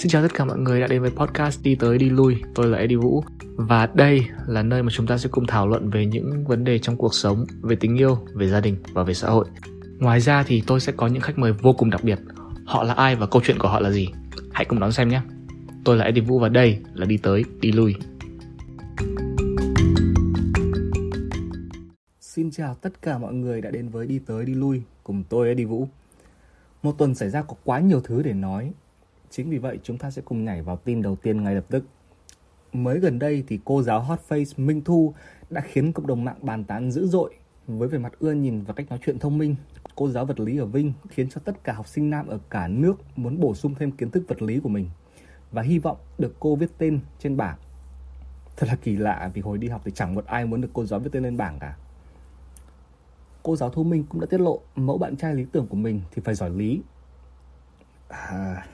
Xin chào tất cả mọi người đã đến với podcast Đi tới đi lui. Tôi là Eddie Vũ và đây là nơi mà chúng ta sẽ cùng thảo luận về những vấn đề trong cuộc sống, về tình yêu, về gia đình và về xã hội. Ngoài ra thì tôi sẽ có những khách mời vô cùng đặc biệt. Họ là ai và câu chuyện của họ là gì? Hãy cùng đón xem nhé. Tôi là Eddie Vũ và đây là Đi tới đi lui. Xin chào tất cả mọi người đã đến với Đi tới đi lui cùng tôi Eddie Vũ. Một tuần xảy ra có quá nhiều thứ để nói Chính vì vậy chúng ta sẽ cùng nhảy vào tin đầu tiên ngay lập tức. Mới gần đây thì cô giáo hot face Minh Thu đã khiến cộng đồng mạng bàn tán dữ dội với vẻ mặt ưa nhìn và cách nói chuyện thông minh. Cô giáo vật lý ở Vinh khiến cho tất cả học sinh nam ở cả nước muốn bổ sung thêm kiến thức vật lý của mình và hy vọng được cô viết tên trên bảng. Thật là kỳ lạ vì hồi đi học thì chẳng một ai muốn được cô giáo viết tên lên bảng cả. Cô giáo Thu Minh cũng đã tiết lộ mẫu bạn trai lý tưởng của mình thì phải giỏi lý. À,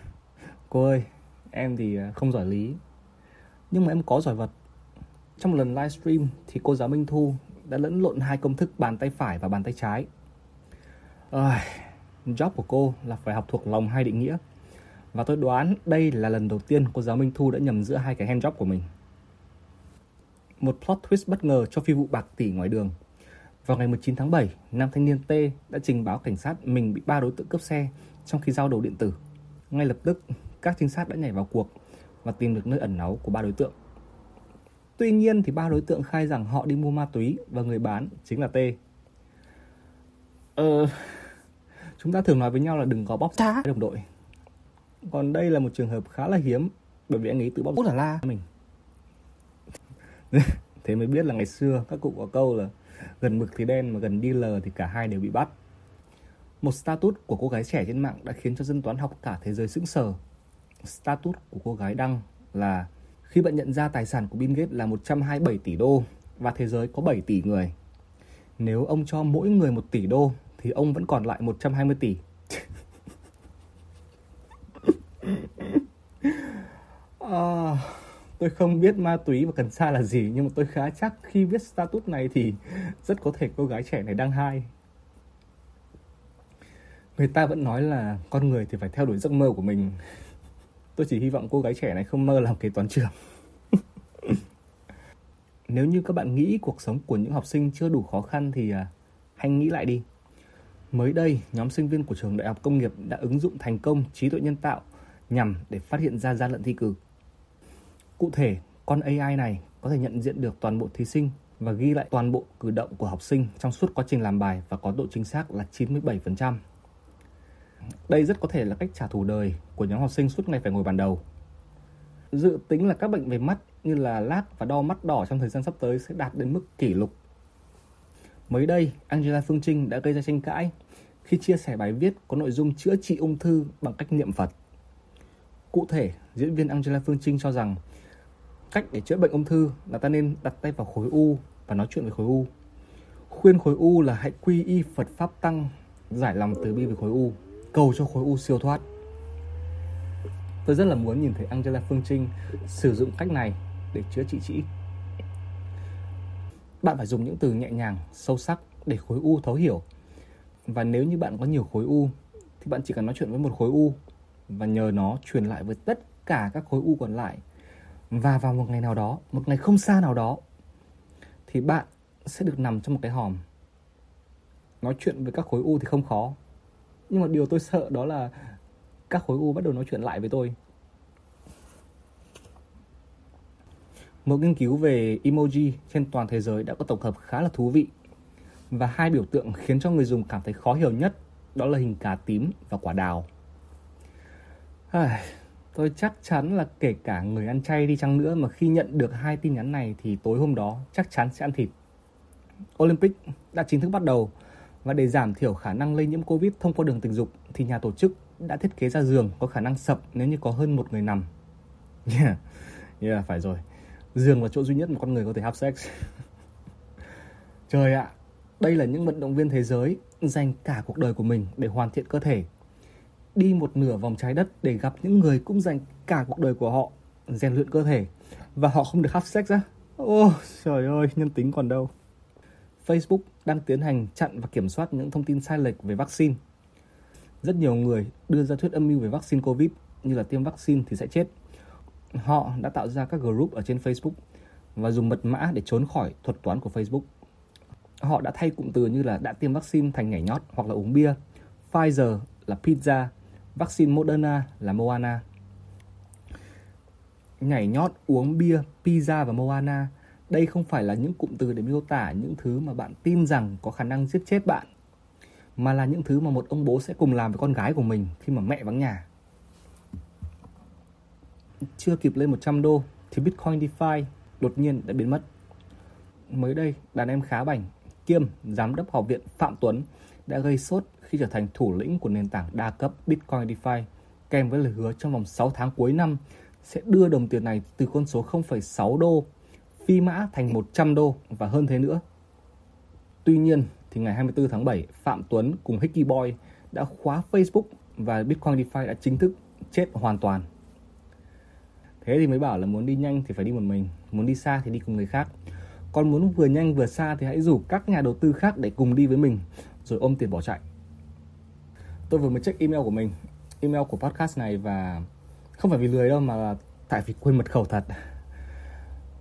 Cô ơi, em thì à, không giỏi lý. Nhưng mà em có giỏi vật. Trong một lần livestream thì cô giáo Minh Thu đã lẫn lộn hai công thức bàn tay phải và bàn tay trái. À, Job của cô là phải học thuộc lòng hai định nghĩa. Và tôi đoán đây là lần đầu tiên cô giáo Minh Thu đã nhầm giữa hai cái hand job của mình. Một plot twist bất ngờ cho phi vụ bạc tỷ ngoài đường. Vào ngày 19 tháng 7, nam thanh niên T đã trình báo cảnh sát mình bị ba đối tượng cướp xe trong khi giao đồ điện tử. Ngay lập tức, các trinh sát đã nhảy vào cuộc và tìm được nơi ẩn náu của ba đối tượng. Tuy nhiên thì ba đối tượng khai rằng họ đi mua ma túy và người bán chính là T. Ờ, chúng ta thường nói với nhau là đừng có bóp xa đồng đội. Còn đây là một trường hợp khá là hiếm bởi vì anh ấy tự bóp là la mình. Thế mới biết là ngày xưa các cụ có câu là gần mực thì đen mà gần đi lờ thì cả hai đều bị bắt. Một status của cô gái trẻ trên mạng đã khiến cho dân toán học cả thế giới sững sờ status của cô gái đăng là khi bạn nhận ra tài sản của Bill Gates là 127 tỷ đô và thế giới có 7 tỷ người. Nếu ông cho mỗi người 1 tỷ đô thì ông vẫn còn lại 120 tỷ. à, tôi không biết ma túy và cần sa là gì nhưng mà tôi khá chắc khi viết status này thì rất có thể cô gái trẻ này đang hai. Người ta vẫn nói là con người thì phải theo đuổi giấc mơ của mình Tôi chỉ hy vọng cô gái trẻ này không mơ làm kế toán trưởng. Nếu như các bạn nghĩ cuộc sống của những học sinh chưa đủ khó khăn thì à, hãy nghĩ lại đi. Mới đây, nhóm sinh viên của trường Đại học Công nghiệp đã ứng dụng thành công trí tuệ nhân tạo nhằm để phát hiện ra gian lận thi cử. Cụ thể, con AI này có thể nhận diện được toàn bộ thí sinh và ghi lại toàn bộ cử động của học sinh trong suốt quá trình làm bài và có độ chính xác là 97%. Đây rất có thể là cách trả thù đời của nhóm học sinh suốt ngày phải ngồi bàn đầu. Dự tính là các bệnh về mắt như là lát và đo mắt đỏ trong thời gian sắp tới sẽ đạt đến mức kỷ lục. Mới đây, Angela Phương Trinh đã gây ra tranh cãi khi chia sẻ bài viết có nội dung chữa trị ung thư bằng cách niệm Phật. Cụ thể, diễn viên Angela Phương Trinh cho rằng cách để chữa bệnh ung thư là ta nên đặt tay vào khối u và nói chuyện với khối u. Khuyên khối u là hãy quy y Phật Pháp Tăng, giải lòng từ bi với khối u cầu cho khối u siêu thoát. Tôi rất là muốn nhìn thấy Angela Phương Trinh sử dụng cách này để chữa trị trĩ Bạn phải dùng những từ nhẹ nhàng, sâu sắc để khối u thấu hiểu. Và nếu như bạn có nhiều khối u thì bạn chỉ cần nói chuyện với một khối u và nhờ nó truyền lại với tất cả các khối u còn lại. Và vào một ngày nào đó, một ngày không xa nào đó thì bạn sẽ được nằm trong một cái hòm. Nói chuyện với các khối u thì không khó, nhưng mà điều tôi sợ đó là các khối u bắt đầu nói chuyện lại với tôi. Một nghiên cứu về emoji trên toàn thế giới đã có tổng hợp khá là thú vị. Và hai biểu tượng khiến cho người dùng cảm thấy khó hiểu nhất đó là hình cá tím và quả đào. Tôi chắc chắn là kể cả người ăn chay đi chăng nữa mà khi nhận được hai tin nhắn này thì tối hôm đó chắc chắn sẽ ăn thịt. Olympic đã chính thức bắt đầu và để giảm thiểu khả năng lây nhiễm Covid thông qua đường tình dục thì nhà tổ chức đã thiết kế ra giường có khả năng sập nếu như có hơn một người nằm. Yeah, yeah phải rồi. Giường là chỗ duy nhất mà con người có thể have sex. Trời ạ, đây là những vận động viên thế giới dành cả cuộc đời của mình để hoàn thiện cơ thể. Đi một nửa vòng trái đất để gặp những người cũng dành cả cuộc đời của họ rèn luyện cơ thể và họ không được have sex á. Ô, oh, trời ơi, nhân tính còn đâu. Facebook đang tiến hành chặn và kiểm soát những thông tin sai lệch về vaccine. Rất nhiều người đưa ra thuyết âm mưu về vaccine COVID như là tiêm vaccine thì sẽ chết. Họ đã tạo ra các group ở trên Facebook và dùng mật mã để trốn khỏi thuật toán của Facebook. Họ đã thay cụm từ như là đã tiêm vaccine thành nhảy nhót hoặc là uống bia. Pfizer là pizza, vaccine Moderna là Moana. Nhảy nhót, uống bia, pizza và Moana đây không phải là những cụm từ để miêu tả những thứ mà bạn tin rằng có khả năng giết chết bạn mà là những thứ mà một ông bố sẽ cùng làm với con gái của mình khi mà mẹ vắng nhà. Chưa kịp lên 100 đô thì Bitcoin DeFi đột nhiên đã biến mất. Mới đây, đàn em khá bảnh, kiêm giám đốc học viện Phạm Tuấn đã gây sốt khi trở thành thủ lĩnh của nền tảng đa cấp Bitcoin DeFi kèm với lời hứa trong vòng 6 tháng cuối năm sẽ đưa đồng tiền này từ con số 0,6 đô phi mã thành 100 đô và hơn thế nữa. Tuy nhiên, thì ngày 24 tháng 7, Phạm Tuấn cùng Hickey Boy đã khóa Facebook và Bitcoin DeFi đã chính thức chết hoàn toàn. Thế thì mới bảo là muốn đi nhanh thì phải đi một mình, muốn đi xa thì đi cùng người khác. Còn muốn vừa nhanh vừa xa thì hãy rủ các nhà đầu tư khác để cùng đi với mình, rồi ôm tiền bỏ chạy. Tôi vừa mới check email của mình, email của podcast này và không phải vì lười đâu mà là tại vì quên mật khẩu thật.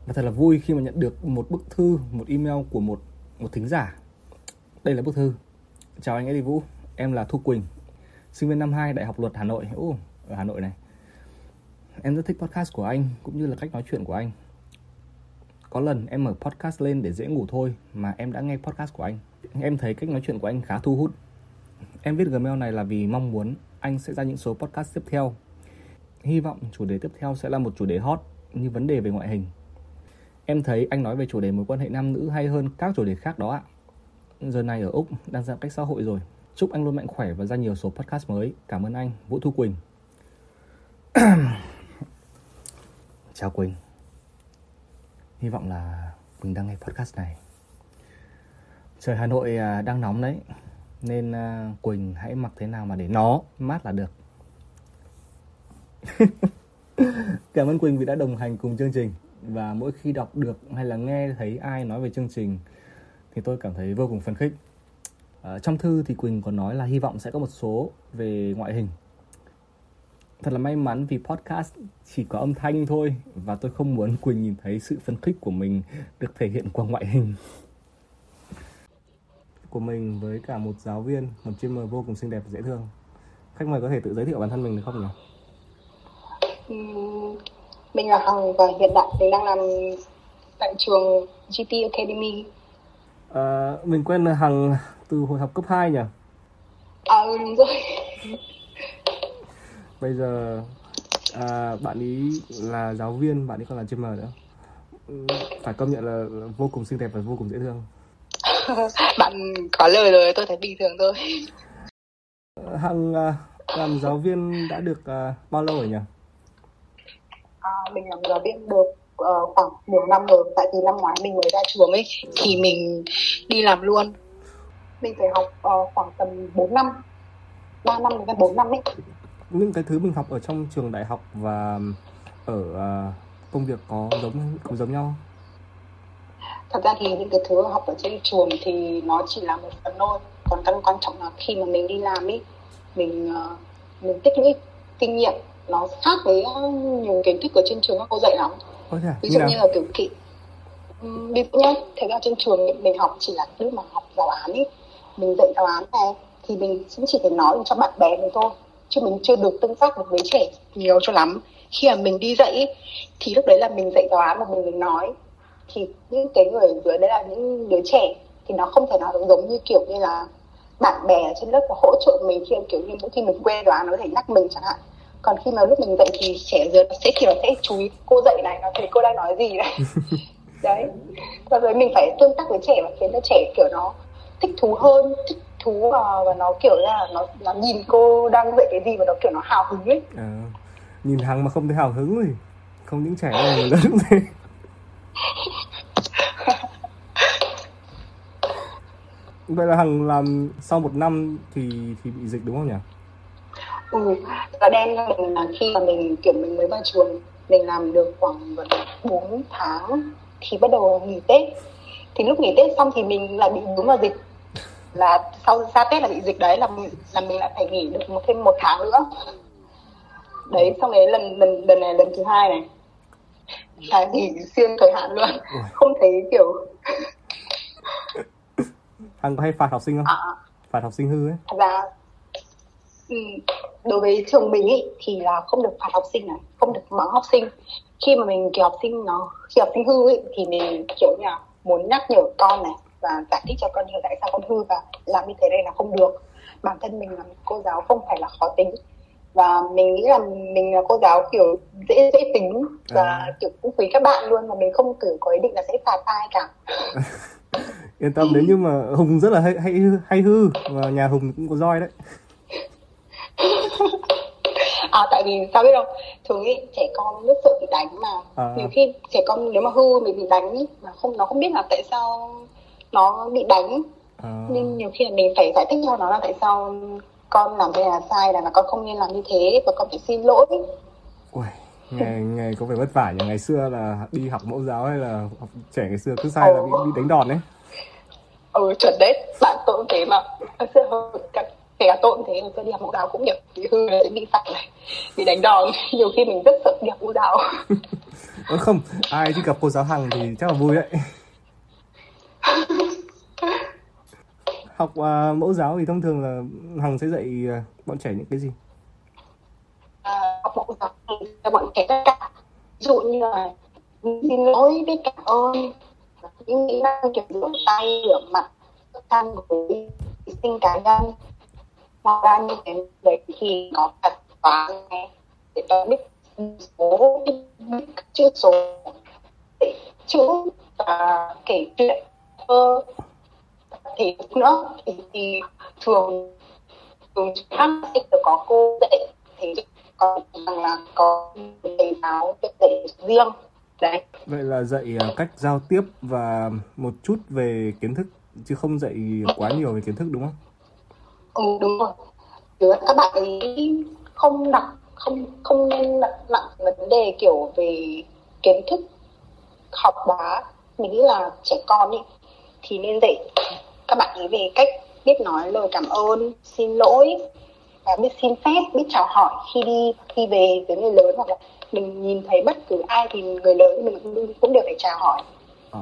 Và thật là vui khi mà nhận được một bức thư, một email của một một thính giả đây là bức thư. Chào anh Eddie Vũ, em là Thu Quỳnh, sinh viên năm 2 Đại học Luật Hà Nội, Ồ, ở Hà Nội này. Em rất thích podcast của anh cũng như là cách nói chuyện của anh. Có lần em mở podcast lên để dễ ngủ thôi mà em đã nghe podcast của anh. Em thấy cách nói chuyện của anh khá thu hút. Em viết Gmail này là vì mong muốn anh sẽ ra những số podcast tiếp theo. Hy vọng chủ đề tiếp theo sẽ là một chủ đề hot như vấn đề về ngoại hình. Em thấy anh nói về chủ đề mối quan hệ nam nữ hay hơn các chủ đề khác đó ạ. Giờ này ở Úc đang giãn cách xã hội rồi. Chúc anh luôn mạnh khỏe và ra nhiều số podcast mới. Cảm ơn anh, Vũ Thu Quỳnh. Chào Quỳnh. Hy vọng là Quỳnh đang nghe podcast này. Trời Hà Nội à, đang nóng đấy. Nên à, Quỳnh hãy mặc thế nào mà để nó mát là được. Cảm ơn Quỳnh vì đã đồng hành cùng chương trình và mỗi khi đọc được hay là nghe thấy ai nói về chương trình thì tôi cảm thấy vô cùng phấn khích. À, trong thư thì quỳnh còn nói là hy vọng sẽ có một số về ngoại hình. Thật là may mắn vì podcast chỉ có âm thanh thôi và tôi không muốn quỳnh nhìn thấy sự phấn khích của mình được thể hiện qua ngoại hình. Của mình với cả một giáo viên một streamer vô cùng xinh đẹp và dễ thương. Khách mời có thể tự giới thiệu bản thân mình được không nhỉ? Mình là hằng và hiện tại mình đang làm tại trường GT Academy À, mình quen Hằng từ hồi học cấp 2 nhỉ? À ừ đúng rồi. Bây giờ à, bạn ý là giáo viên, bạn ấy còn là streamer nữa. Phải công nhận là, là vô cùng xinh đẹp và vô cùng dễ thương. bạn có lời rồi, tôi thấy bình thường thôi. Hằng à, làm giáo viên đã được à, bao lâu rồi nhỉ? Mình làm giáo viên được uh, khoảng nhiều năm rồi tại vì năm ngoái mình mới ra trường ấy thì mình đi làm luôn. Mình phải học uh, khoảng tầm 4 năm 3 năm đến 4 năm ấy. Những cái thứ mình học ở trong trường đại học và ở uh, công việc có giống có giống nhau? Thật ra thì những cái thứ học ở trên trường thì nó chỉ là một phần thôi. Còn căn quan trọng là khi mà mình đi làm ấy mình uh, mình tích lũy kinh nghiệm nó khác với nhiều kiến thức ở trên trường các cô dạy lắm. Ôi à, ví dụ như là kiểu kỹ ví dụ nhá thế ra trên trường mình học chỉ là lúc mà học giáo án ấy mình dạy giáo án này thì mình cũng chỉ thể nói cho bạn bè mình thôi. Chứ mình chưa được tương tác được với trẻ nhiều cho lắm. Khi mà mình đi dạy ấy, thì lúc đấy là mình dạy giáo án mà mình, mình nói. Thì những cái người dưới đấy là những đứa trẻ thì nó không thể nào giống như kiểu như là bạn bè ở trên lớp hỗ trợ mình khi kiểu như mỗi khi mình quên đoán nó có thể nhắc mình chẳng hạn còn khi mà lúc mình dạy thì trẻ dưới sẽ kiểu sẽ chú ý cô dạy này nó thấy cô đang nói gì này. Đấy. Và rồi mình phải tương tác với trẻ và khiến cho trẻ kiểu nó thích thú hơn thích thú và, và nó kiểu là nó nó nhìn cô đang dạy cái gì và nó kiểu nó hào hứng ấy. À, nhìn hằng mà không thấy hào hứng rồi. Không những trẻ mà lớn cũng thế. Vậy là hằng làm sau một năm thì thì bị dịch đúng không nhỉ ừ. Và đen mình là khi mà mình kiểu mình mới vào trường mình làm được khoảng gần 4 tháng thì bắt đầu nghỉ tết. Thì lúc nghỉ tết xong thì mình lại bị đúng vào dịch. Là sau ra tết là bị dịch đấy là mình là mình lại phải nghỉ được một thêm một tháng nữa. Đấy xong đấy lần lần lần này lần thứ hai này. Là nghỉ xuyên thời hạn luôn. Không thấy kiểu Hằng có hay phạt học sinh không? à, Phạt học sinh hư ấy. thật ra ừ, đối với trường mình ý, thì là không được phạt học sinh này không được mắng học sinh khi mà mình kiểu học sinh nó khi học sinh hư ý, thì mình kiểu như là muốn nhắc nhở con này và giải thích cho con hiểu tại sao con hư và làm như thế này là không được bản thân mình là cô giáo không phải là khó tính và mình nghĩ là mình là cô giáo kiểu dễ dễ tính và À. kiểu cũng quý các bạn luôn mà mình không cử có ý định là sẽ phạt ai cả Yên tâm nếu như mà Hùng rất là hay hay hay hư và nhà Hùng cũng có roi đấy. À tại vì sao biết không? Thường ý trẻ con rất sợ bị đánh mà. À. nhiều khi trẻ con nếu mà hư mình bị đánh ý, mà không nó không biết là tại sao nó bị đánh. À, nhưng nhiều khi là mình phải giải thích cho nó là tại sao con làm thế là sai là, là con không nên làm như thế và con phải xin lỗi. Ui, nghe nghe có vẻ vất vả nhỉ. Ngày xưa là đi học mẫu giáo hay là học trẻ ngày xưa cứ sai là bị, bị đánh đòn đấy. ừ chuẩn đấy. Bạn tôi cũng thế mà. Hồi xưa hồi- cả kể cả tôi cũng thế xưa đi học mẫu giáo cũng kiểu bị hư sẽ bị phạt này bị đánh đòn. Nhiều khi mình rất sợ đi học mẫu giáo không, ai đi gặp cô giáo Hằng thì chắc là vui đấy. học à, mẫu giáo thì thông thường là Hằng sẽ dạy à, bọn trẻ những cái gì? à, học mẫu giáo thì cho bọn trẻ tất cả. Ví dụ như là xin lỗi biết cảm ơn những kỹ năng kiểu rửa tay rửa mặt khăn gối vệ sinh cá nhân ngoài ra như thế đấy thì nó thật toán này để cho biết số biết, chữ số. Để chữ và kể chuyện thơ. Thì nữa thì, thì thường thường khác sẽ có cô dạy. Thì còn rằng là có thầy giáo dạy riêng. Đấy. Vậy là dạy à, cách giao tiếp và một chút về kiến thức chứ không dạy quá nhiều về kiến thức đúng không? Ừ đúng rồi Chứ các bạn ấy không đặt không không nên đặt nặng vấn đề kiểu về kiến thức học quá mình nghĩ là trẻ con ấy thì nên dạy các bạn ấy về cách biết nói lời cảm ơn xin lỗi và biết xin phép biết chào hỏi khi đi khi về với người lớn hoặc là mình nhìn thấy bất cứ ai thì người lớn mình cũng, cũng đều phải chào hỏi À,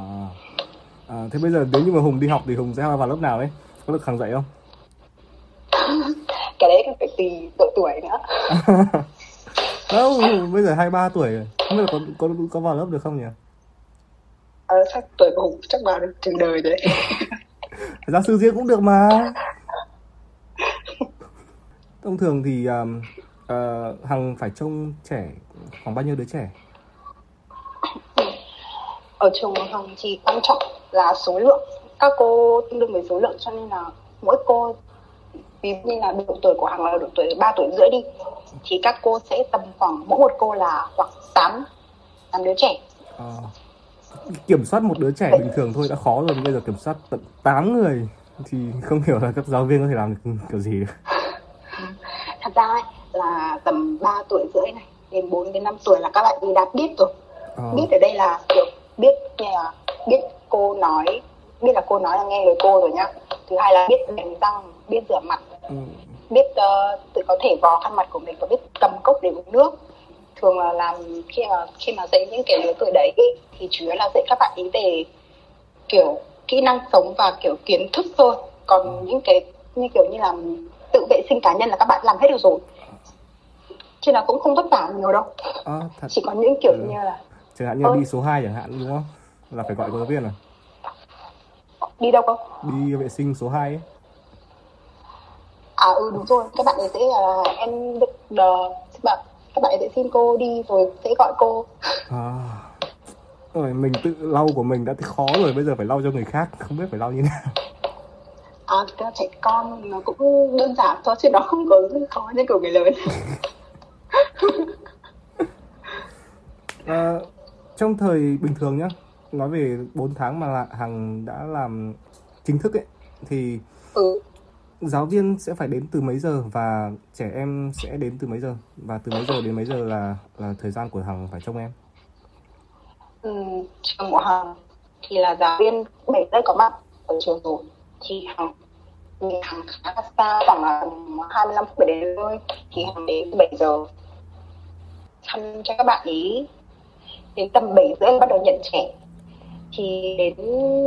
à, thế bây giờ nếu như mà Hùng đi học thì Hùng sẽ vào lớp nào đấy? Có được Hằng dạy không? cái đấy còn phải tùy độ tuổi nữa Không, bây giờ 23 tuổi rồi. Không biết là có, có, có vào lớp được không nhỉ? ờ, chắc tuổi của Hùng chắc vào được trường đời đấy Giáo sư riêng cũng được mà. Thông thường thì um, ờ, Hằng phải trông trẻ khoảng bao nhiêu đứa trẻ? ở trường của Hồng chỉ quan trọng là số lượng các cô tương đương với số lượng cho nên là mỗi cô ví dụ như là độ tuổi của Hằng là độ tuổi 3 tuổi rưỡi đi thì các cô sẽ tầm khoảng mỗi một cô là khoảng 8 tám đứa trẻ. Ờ, kiểm soát một đứa trẻ bình thường thôi đã khó rồi bây giờ kiểm soát tận 8 người thì không hiểu là các giáo viên có thể làm được kiểu gì. Được. thật ra ấy, là tầm 3 tuổi rưỡi này đến 4 đến 5 tuổi là các bạn đi đã biết rồi. Ờ, biết ở đây là kiểu biết là biết cô nói biết là cô nói là nghe lời cô rồi nhá. Thứ hai là biết đánh răng biết rửa mặt ừ, biết uh, tự có thể vò khăn mặt của mình và biết cầm cốc để uống nước thường là làm khi mà khi mà dạy những cái lứa tuổi đấy ý, thì chủ yếu là dạy các bạn ý về kiểu kỹ năng sống và kiểu kiến thức thôi còn những cái như kiểu như là tự vệ sinh cá nhân là các bạn làm hết được rồi chứ là cũng không vất vả nhiều đâu à, thật. chỉ có những kiểu Ừ. như là Chẳng hạn như Ờ. đi số 2 chẳng hạn đúng không? Là phải gọi cô giáo viên à? đi đâu không Đi vệ sinh số 2 ấy. À ừ đúng rồi các bạn ấy sẽ là em được uh, bạn các bạn ấy sẽ xin cô đi rồi sẽ gọi cô À. Rồi mình tự lau của mình đã thấy khó rồi bây giờ phải lau cho người khác không biết phải lau như nào. à các trẻ con nó cũng đơn giản thôi chứ nó không có khó như của người lớn À, trong thời bình thường nhá, nói về 4 tháng mà là Hằng đã làm chính thức ấy thì ừ giáo viên sẽ phải đến từ mấy giờ và trẻ em sẽ đến từ mấy giờ? Và từ mấy giờ đến mấy giờ là là thời gian của Hằng phải trông em. ừ, trường của Hằng thì là giáo viên bảy giờ có mặt ở trường rồi. Thì Hằng mình Hằng khá là xa khoảng là 25 phút để đến thôi. Thì Hằng đến 7 giờ. Thăm cho các bạn ý. Đến tầm 7 rưỡi bắt đầu nhận trẻ. Thì đến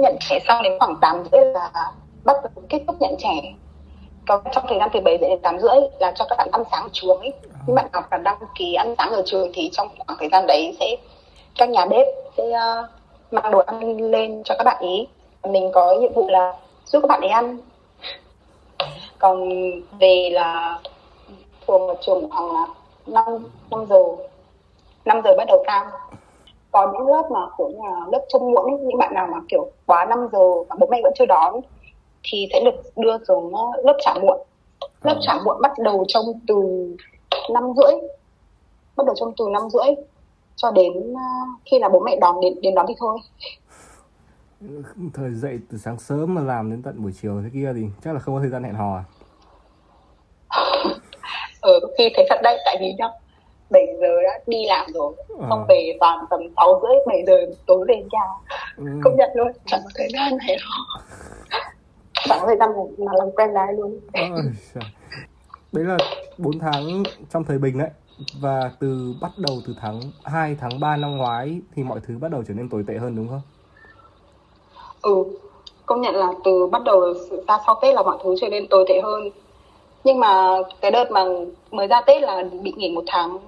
nhận trẻ xong đến khoảng 8 rưỡi là bắt đầu kết thúc nhận trẻ còn trong thời gian từ 7 rưỡi đến 8 rưỡi là cho các bạn ăn sáng ở trường ấy những bạn học là đăng ký ăn sáng ở trường thì trong khoảng thời gian đấy sẽ các nhà bếp sẽ uh, mang đồ ăn lên cho các bạn ý. Mình có nhiệm vụ là giúp các bạn ấy ăn. Còn về là thường ở trường khoảng là năm năm giờ 5 giờ bắt đầu tan có những lớp mà kiểu như là lớp trông muộn ấy, những bạn nào mà kiểu quá 5 giờ mà bố mẹ vẫn chưa đón thì sẽ được đưa xuống ờ, lớp trả muộn. Lớp Ờ. trả muộn bắt đầu trông từ năm rưỡi. Bắt đầu trông từ năm rưỡi cho đến ờ, khi là bố mẹ đón đến đến đón thì thôi. Thời dậy từ sáng sớm mà làm đến tận buổi chiều thế kia thì chắc là không có thời gian hẹn hò à? ở có khi thấy thật đấy tại vì nhá 7 giờ đã đi làm rồi. Xong về toàn tầm 6 rưỡi 7 giờ tối về nhà. Ừ. công nhận luôn chẳng có thời gian hẹn hò có thời gian mà làm quen ai luôn. Đấy là 4 tháng trong thời bình đấy Và từ bắt đầu từ tháng 2, tháng 3 năm ngoái Thì mọi thứ bắt đầu trở nên tồi tệ hơn đúng không? ừ công nhận là từ bắt đầu ra sau tết là mọi thứ trở nên tồi tệ hơn nhưng mà cái đợt mà mới ra tết là bị nghỉ một tháng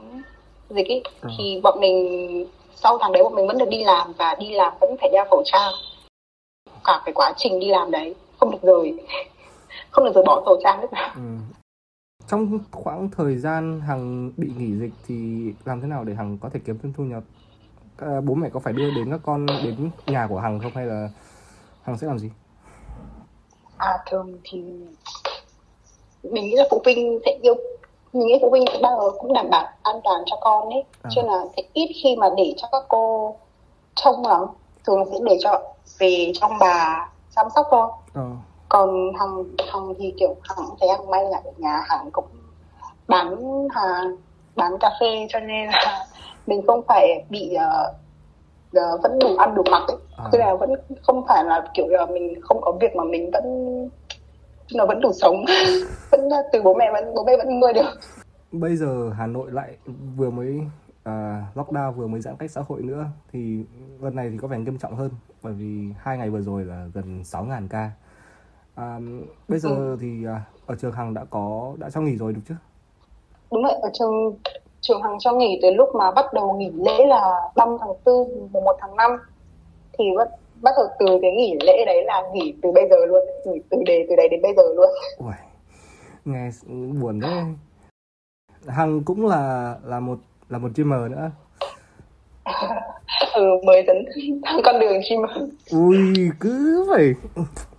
dịch ý Ừ. thì bọn mình sau tháng đấy bọn mình vẫn được đi làm và đi làm vẫn phải đeo khẩu trang cả cái quá trình đi làm đấy không được rời không được rời bỏ khẩu trang lúc nào Ừ. Trong khoảng thời gian Hằng bị nghỉ dịch thì làm thế nào để Hằng có thể kiếm thêm thu nhập? À, bố mẹ có phải đưa đến các con đến nhà của Hằng không hay là Hằng sẽ làm gì? à thường thì mình nghĩ là phụ huynh sẽ yêu mình nghĩ phụ huynh sẽ bao giờ cũng đảm bảo an toàn cho con ấy À. cho nên là sẽ ít khi mà để cho các cô trông lắm thường sẽ để cho về trong bà chăm sóc thôi Ờ. còn hằng hằng thì kiểu cũng thấy hằng may là ở nhà hằng cũng bán hàng bán cà phê cho nên là mình không phải bị ờ, vẫn đủ ăn đủ mặc ấy À. tức là vẫn không phải là kiểu là mình không có việc mà mình vẫn nó vẫn đủ sống vẫn từ bố mẹ vẫn bố mẹ vẫn nuôi được Bây giờ Hà Nội lại vừa mới à, lockdown vừa mới giãn cách xã hội nữa thì lần này thì có vẻ nghiêm trọng hơn bởi vì hai ngày vừa rồi là gần 6.000 ca. À, bây giờ Ừ. thì à, ở trường Hằng đã có đã cho nghỉ rồi đúng chứ? đúng vậy ở trường trường hằng cho nghỉ từ lúc mà bắt đầu nghỉ lễ là 5 tháng 4 mùng 1 tháng 5 thì bắt bắt đầu từ cái nghỉ lễ đấy là nghỉ từ bây giờ luôn nghỉ từ đề từ đấy đến bây giờ luôn Uầy, nghe buồn đấy. Hằng cũng là là một là một streamer nữa. ừ mới sang con đường chim Ui, cứ phải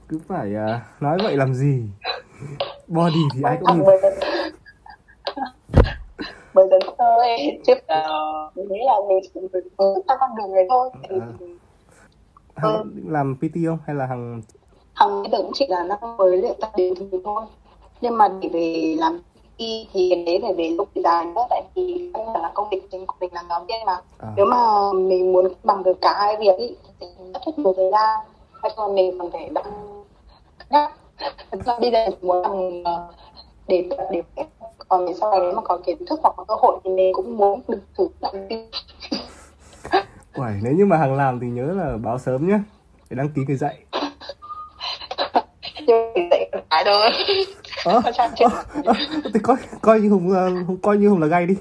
cứ phải à, nói vậy làm gì? Body thì ai cũng nhìn. Mới dấn thôi chứ uh, mình nghĩ là mình mới sang con đường này thôi. À. Định làm PT không? Hay là Hằng hằng bây giờ cũng chỉ là năm mới luyện tập đến thì thôi. Nhưng mà để về làm y thì cái đấy phải về lúc dài nữa tại vì bản là công việc chính của mình là giáo viên mà. À. nếu mà mình muốn bằng được cả hai việc ý, thì rất nhiều thời gian. Hay là mình còn phải đăng nhắc Thật ra bây giờ muốn làm ờ, để tập để còn về sau này nếu mà có kiến thức hoặc có cơ hội thì mình cũng muốn được thử làm Uầy, nếu như mà Hằng làm thì nhớ là báo sớm nhé để đăng ký người dạy. dạy cái thôi chuyện ơ, thì coi coi như Hùng là coi như Hùng là gay đi.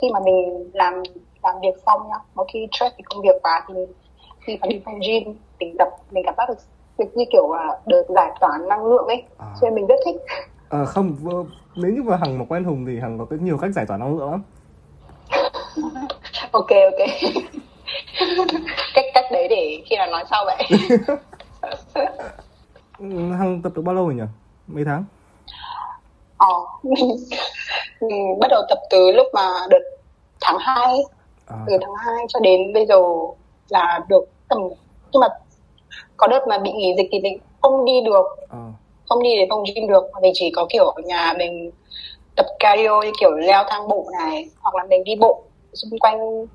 khi mà mình làm làm việc xong nhá một khi stress vì công việc quá thì khi mà đi phòng gym mình tập mình cảm giác được được như kiểu là được giải tỏa năng lượng ấy À. cho nên mình rất thích Ờ không, nếu như mà Hằng mà quen Hùng thì Hằng có cái nhiều cách giải tỏa năng lượng lắm. ok ok cách cách đấy để khi nào nói sau vậy Hằng tập được bao lâu rồi nhỉ? Mấy tháng? ờ mình, mình bắt đầu tập từ lúc mà đợt tháng 2 À, từ tháng 2 cho đến bây giờ là được tầm nhưng mà có đợt mà bị nghỉ dịch thì mình không đi được. Ờ, không đi đến phòng gym được. Mình chỉ có kiểu ở nhà mình tập cardio như kiểu leo thang bộ này hoặc là mình đi bộ xung quanh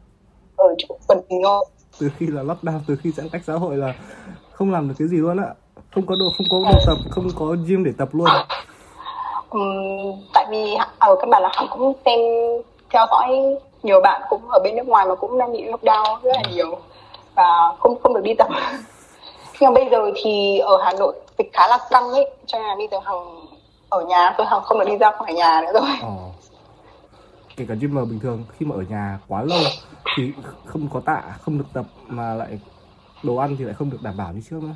ở chỗ quần mình thôi. Từ khi là lockdown, từ khi giãn cách xã hội là không làm được cái gì luôn ạ. Không có đồ, không có đồ tập, không có gym để tập luôn. um, tại vì ở các bạn là hằng cũng xem theo dõi nhiều bạn cũng ở bên nước ngoài mà cũng đang bị lockdown rất là nhiều không không được đi tập nhưng mà bây giờ thì ở Hà Nội dịch khá là căng ấy cho nên là bây giờ hằng ở nhà thôi hằng không được đi ra khỏi nhà nữa rồi Ồ. kể cả gym bình thường khi mà ở nhà quá lâu thì không có tạ không được tập mà lại đồ ăn thì lại không được đảm bảo như trước nữa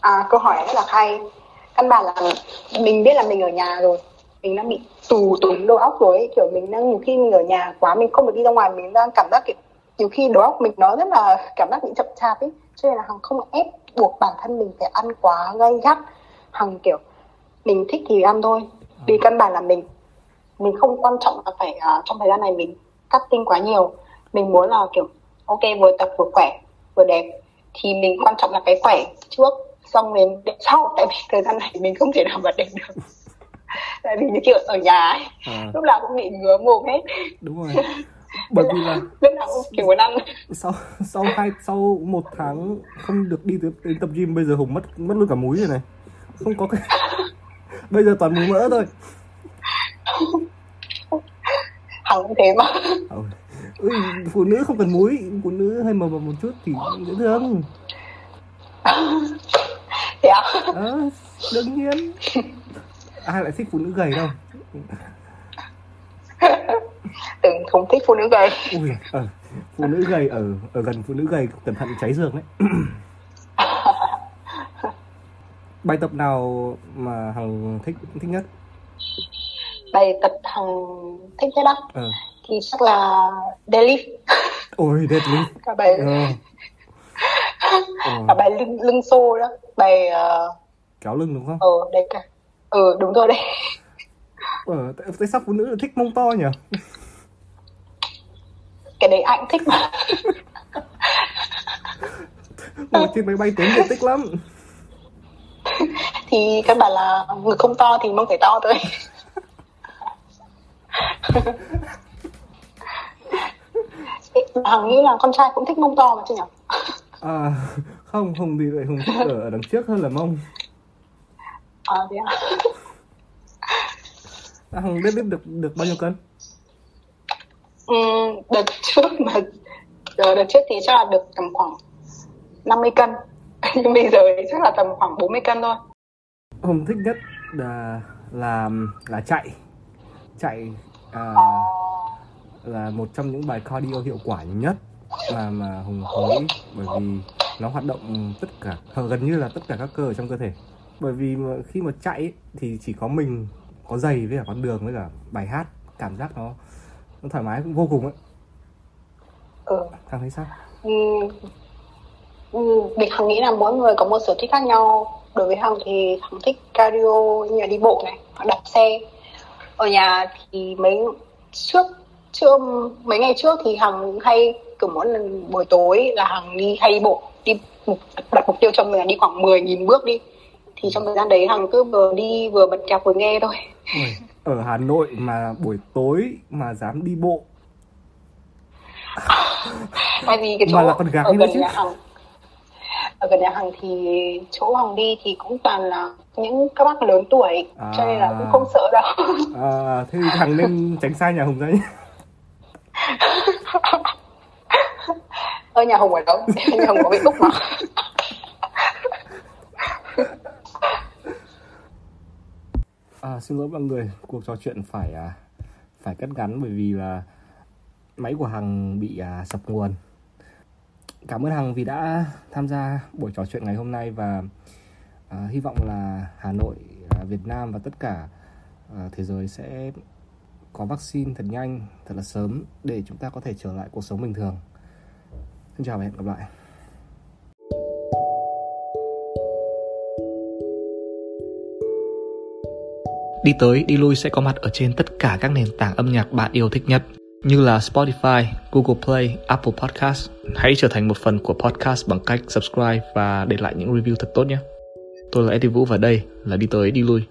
à câu hỏi rất là hay căn bản là mình biết là mình ở nhà rồi mình đang bị tù túng đầu óc rồi ấy. kiểu mình đang nhiều khi mình ở nhà quá mình không được đi ra ngoài mình đang cảm giác kiểu nhiều khi đầu óc mình nó rất là cảm giác bị chậm chạp ấy cho nên là hằng không ép buộc bản thân mình phải ăn quá gay gắt. Hằng kiểu mình thích thì ăn thôi. Vì căn bản là mình mình không quan trọng là phải uh, trong thời gian này mình cắt tinh quá nhiều. Mình muốn là kiểu ok vừa tập vừa khỏe vừa đẹp thì mình quan trọng là cái khỏe trước xong đến đẹp sau. Tại vì thời gian này mình không thể nào mà đẹp được. Tại vì như kiểu ở nhà ấy, à, lúc nào cũng bị ngứa mồm hết. Đúng rồi bởi vì là kiểu muốn ăn sau sau hai sau một tháng không được đi tới, đến tập gym bây giờ hùng mất mất luôn cả múi rồi này. Không có cái bây giờ toàn múi mỡ thôi. Cũng thế mà. Ui, phụ nữ không cần múi phụ nữ hơi mờ mờ một chút thì dễ thương. Thế à? à, đương nhiên. Ai lại thích phụ nữ gầy đâu tưởng không thích phụ nữ gầy. Ui ờ, phụ nữ gầy ở ở gần phụ nữ gầy cẩn thận cháy giường đấy. Bài tập nào mà hằng thích thích nhất? Bài tập hằng thích nhất á? Ờ. Thì chắc là deadlift. Ôi deadlift. Cả bài ờ. Cả bài lưng lưng xô đó. Bài ờ kéo lưng đúng không? ờ đấy cả ừ đúng rồi đấy. Ờ tại, sao phụ nữ thích mông to nhỉ cái đấy anh thích mà. Ngồi trên máy bay tốn diện tích lắm. Thì căn bản là ngực không to thì mông phải to thôi. Hằng nghĩ là con trai cũng thích mông to mà chứ nhỉ à không hùng thì lại hùng thích ở, đằng trước hơn là mông. À thế à? À, hùng deadlift được được bao nhiêu cân Ừ, đợt trước mà đợt trước thì chắc là được tầm khoảng 50 cân. Nhưng bây giờ thì chắc là tầm khoảng 40 cân thôi. Hùng thích nhất là là là chạy. Chạy à, là một trong những bài cardio hiệu quả nhất mà mà hùng thấy bởi vì nó hoạt động tất cả gần như là tất cả các cơ ở trong cơ thể. Bởi vì mà khi mà chạy ấy, thì chỉ có mình có giày với cả con đường với cả bài hát cảm giác nó nó thoải mái vô cùng ấy. Ừ. thằng thấy sao? Ừm, ừm, mình hằng nghĩ là mỗi người có một sở thích khác nhau. Đối với hằng thì hằng thích cardio như là đi bộ này hoặc đạp xe. Ở nhà thì mấy trước chưa mấy ngày trước thì hằng hay kiểu mỗi lần buổi tối là hằng đi hay đi bộ đi đặt mục tiêu cho mình là đi khoảng 10.000 bước đi. Thì trong thời gian đấy hằng cứ vừa đi vừa bật nhạc vừa nghe thôi ở Hà Nội mà buổi tối mà dám đi bộ. Tại vì cái chỗ Mà là con gái ở gần chứ. nhà hằng ở gần nhà hằng thì chỗ hằng đi thì cũng toàn là những các bác lớn tuổi cho nên là cũng À. không sợ đâu. À, thế thì thằng nên tránh xa nhà Hùng ra nhé. Ơ nhà hùng ở đâu? Nhà hùng có bị úc mà À, xin lỗi mọi người, cuộc trò chuyện phải à, phải cắt ngắn bởi vì là máy của Hằng bị à, sập nguồn. Cảm ơn Hằng vì đã tham gia buổi trò chuyện ngày hôm nay và à, hy vọng là Hà Nội, à, Việt Nam và tất cả à, thế giới sẽ có vaccine thật nhanh, thật là sớm để chúng ta có thể trở lại cuộc sống bình thường. Xin chào và hẹn gặp lại. Đi tới, đi lui sẽ có mặt ở trên tất cả các nền tảng âm nhạc bạn yêu thích nhất như là Spotify, Google Play, Apple Podcast. Hãy trở thành một phần của podcast bằng cách subscribe và để lại những review thật tốt nhé. Tôi là Eddie Vũ và đây là Đi tới, đi lui.